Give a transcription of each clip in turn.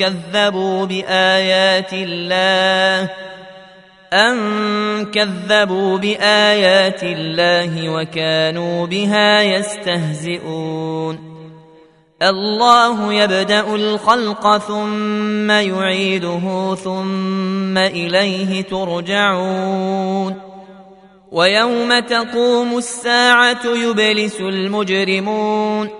كذبوا بآيات الله أن كذبوا بآيات الله وكانوا بها يستهزئون. الله يبدأ الخلق ثم يعيده ثم إليه ترجعون. ويوم تقوم الساعة يبلس المجرمون.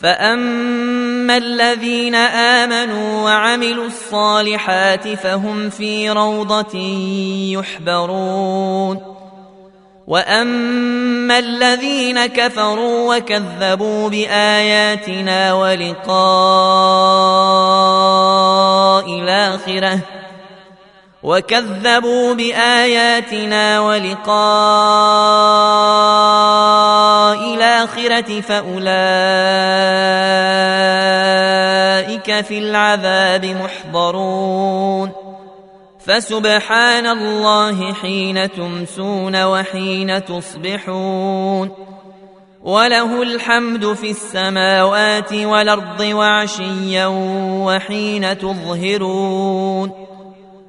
فاما الذين امنوا وعملوا الصالحات فهم في روضه يحبرون واما الذين كفروا وكذبوا باياتنا ولقاء الاخره وكذبوا باياتنا ولقاء الآخرة فأولئك في العذاب محضرون. فسبحان الله حين تمسون وحين تصبحون. وله الحمد في السماوات والأرض وعشيا وحين تظهرون.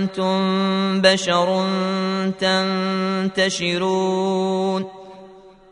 أنتم بشر تنتشرون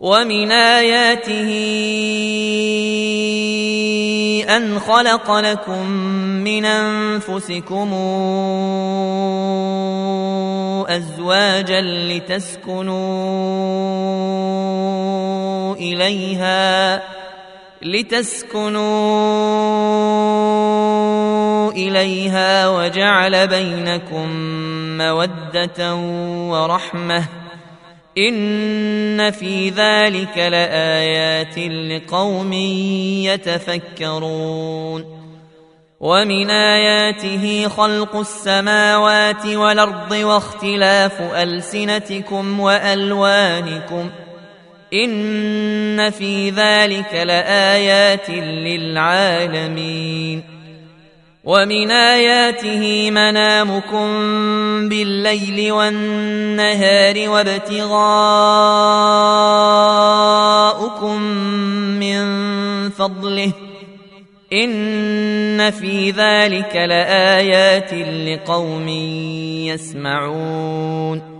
ومن آياته أن خلق لكم من أنفسكم أزواجا لتسكنوا إليها لتسكنوا إليها وجعل بينكم مودة ورحمة إن في ذلك لآيات لقوم يتفكرون ومن آياته خلق السماوات والأرض واختلاف ألسنتكم وألوانكم إن في ذلك لآيات للعالمين ومن آياته منامكم بالليل والنهار وابتغاؤكم من فضله إن في ذلك لآيات لقوم يسمعون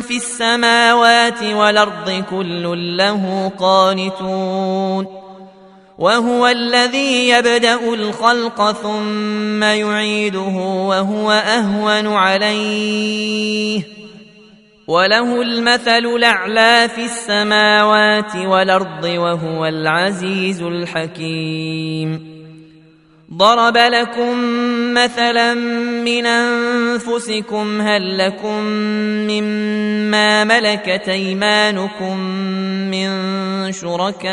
في السماوات والأرض كل له قانتون وهو الذي يبدأ الخلق ثم يعيده وهو أهون عليه وله المثل الأعلى في السماوات والأرض وهو العزيز الحكيم ضرب لكم مثلا من أنفسكم هل لكم مما ملكت أيمانكم من شركاء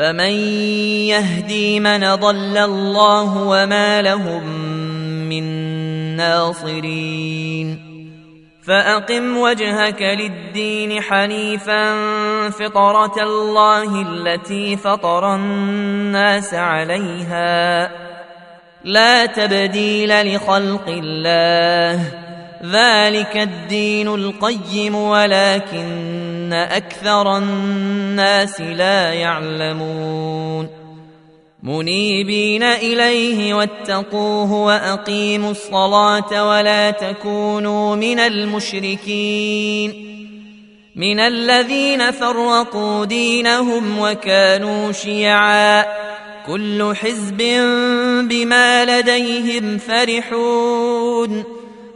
فمن يهدي من ضل الله وما لهم من ناصرين. فأقم وجهك للدين حنيفا فطرة الله التي فطر الناس عليها. لا تبديل لخلق الله ذلك الدين القيم ولكن أكثر الناس لا يعلمون منيبين اليه واتقوه واقيموا الصلاه ولا تكونوا من المشركين من الذين فرقوا دينهم وكانوا شيعا كل حزب بما لديهم فرحون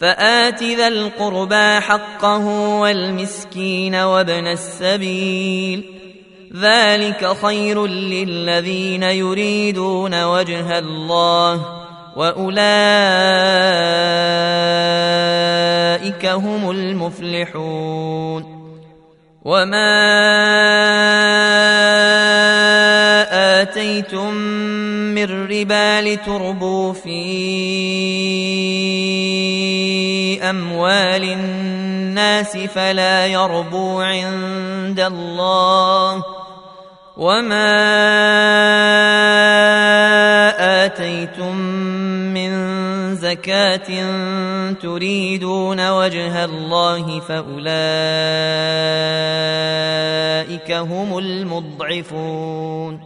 فآت ذا القربى حقه والمسكين وابن السبيل. ذلك خير للذين يريدون وجه الله وأولئك هم المفلحون. وما اتيتم من ربا لتربوا في أموال الناس فلا يربو عند الله وما آتيتم من زكاة تريدون وجه الله فأولئك هم المضعفون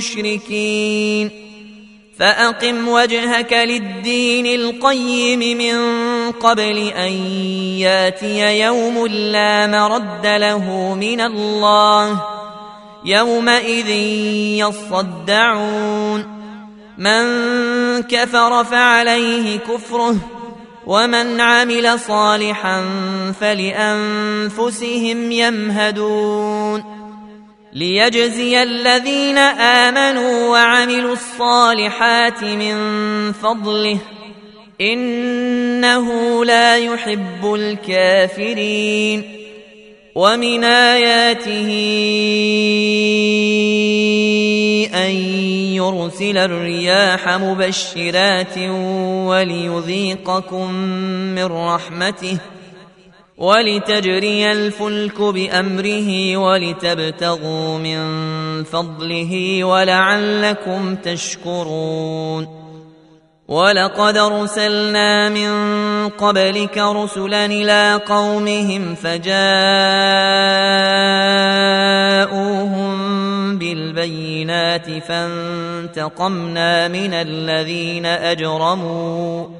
مشركين فأقم وجهك للدين القيم من قبل أن ياتي يوم لا مرد له من الله. يومئذ يصدعون. من كفر فعليه كفره ومن عمل صالحا فلأنفسهم يمهدون. ليجزي الذين آمنوا وعملوا الصالحات من فضله. إنه لا يحب الكافرين. ومن آياته أن يرسل الرياح مبشرات وليذيقكم من رحمته. ولتجري الفلك بأمره ولتبتغوا من فضله ولعلكم تشكرون. ولقد أرسلنا من قبلك رسلا إلى قومهم فجاءوهم بالبينات فانتقمنا من الذين أجرموا.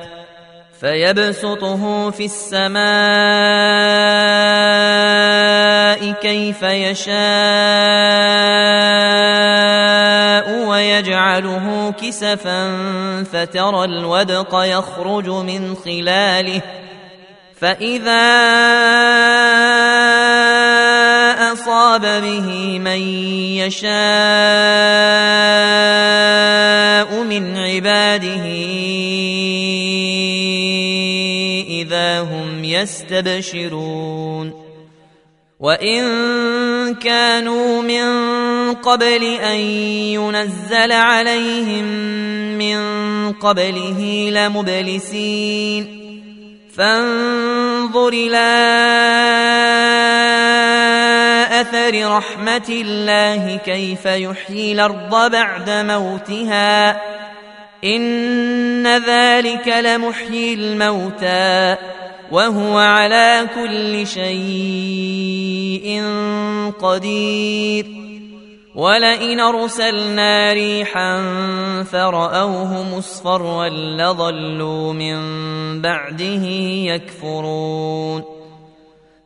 فيبسطه في السماء كيف يشاء ويجعله كسفا فترى الودق يخرج من خلاله فإذا أصاب به من يشاء من عباده يستبشرون. وإن كانوا من قبل أن ينزل عليهم من قبله لمبلسين. فانظر إلى أثر رحمة الله كيف يحيي الأرض بعد موتها. إن ذلك لمحيي الموتى. وهو على كل شيء قدير. ولئن ارسلنا ريحا فراوه مصفرا لظلوا من بعده يكفرون.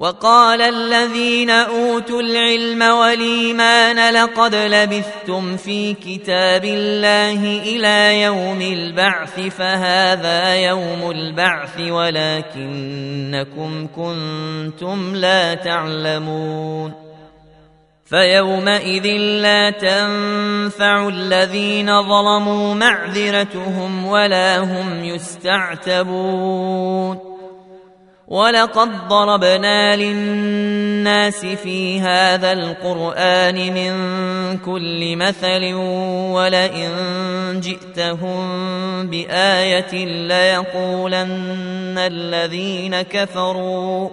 وقال الذين أوتوا العلم والإيمان لقد لبثتم في كتاب الله إلى يوم البعث فهذا يوم البعث ولكنكم كنتم لا تعلمون. فيومئذ لا تنفع الذين ظلموا معذرتهم ولا هم يستعتبون. ولقد ضربنا للناس في هذا القرآن من كل مثل ولئن جئتهم بآية ليقولن الذين كفروا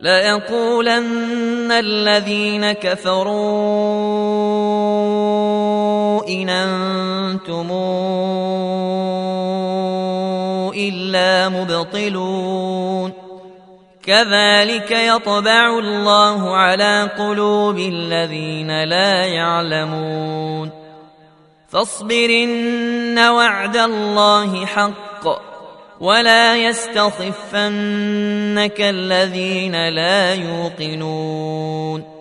ليقولن الذين كفروا إن أنتم إلا مبطلون. كذلك يطبع الله على قلوب الذين لا يعلمون. فاصبرن وعد الله حق ولا يستخفنك الذين لا يوقنون.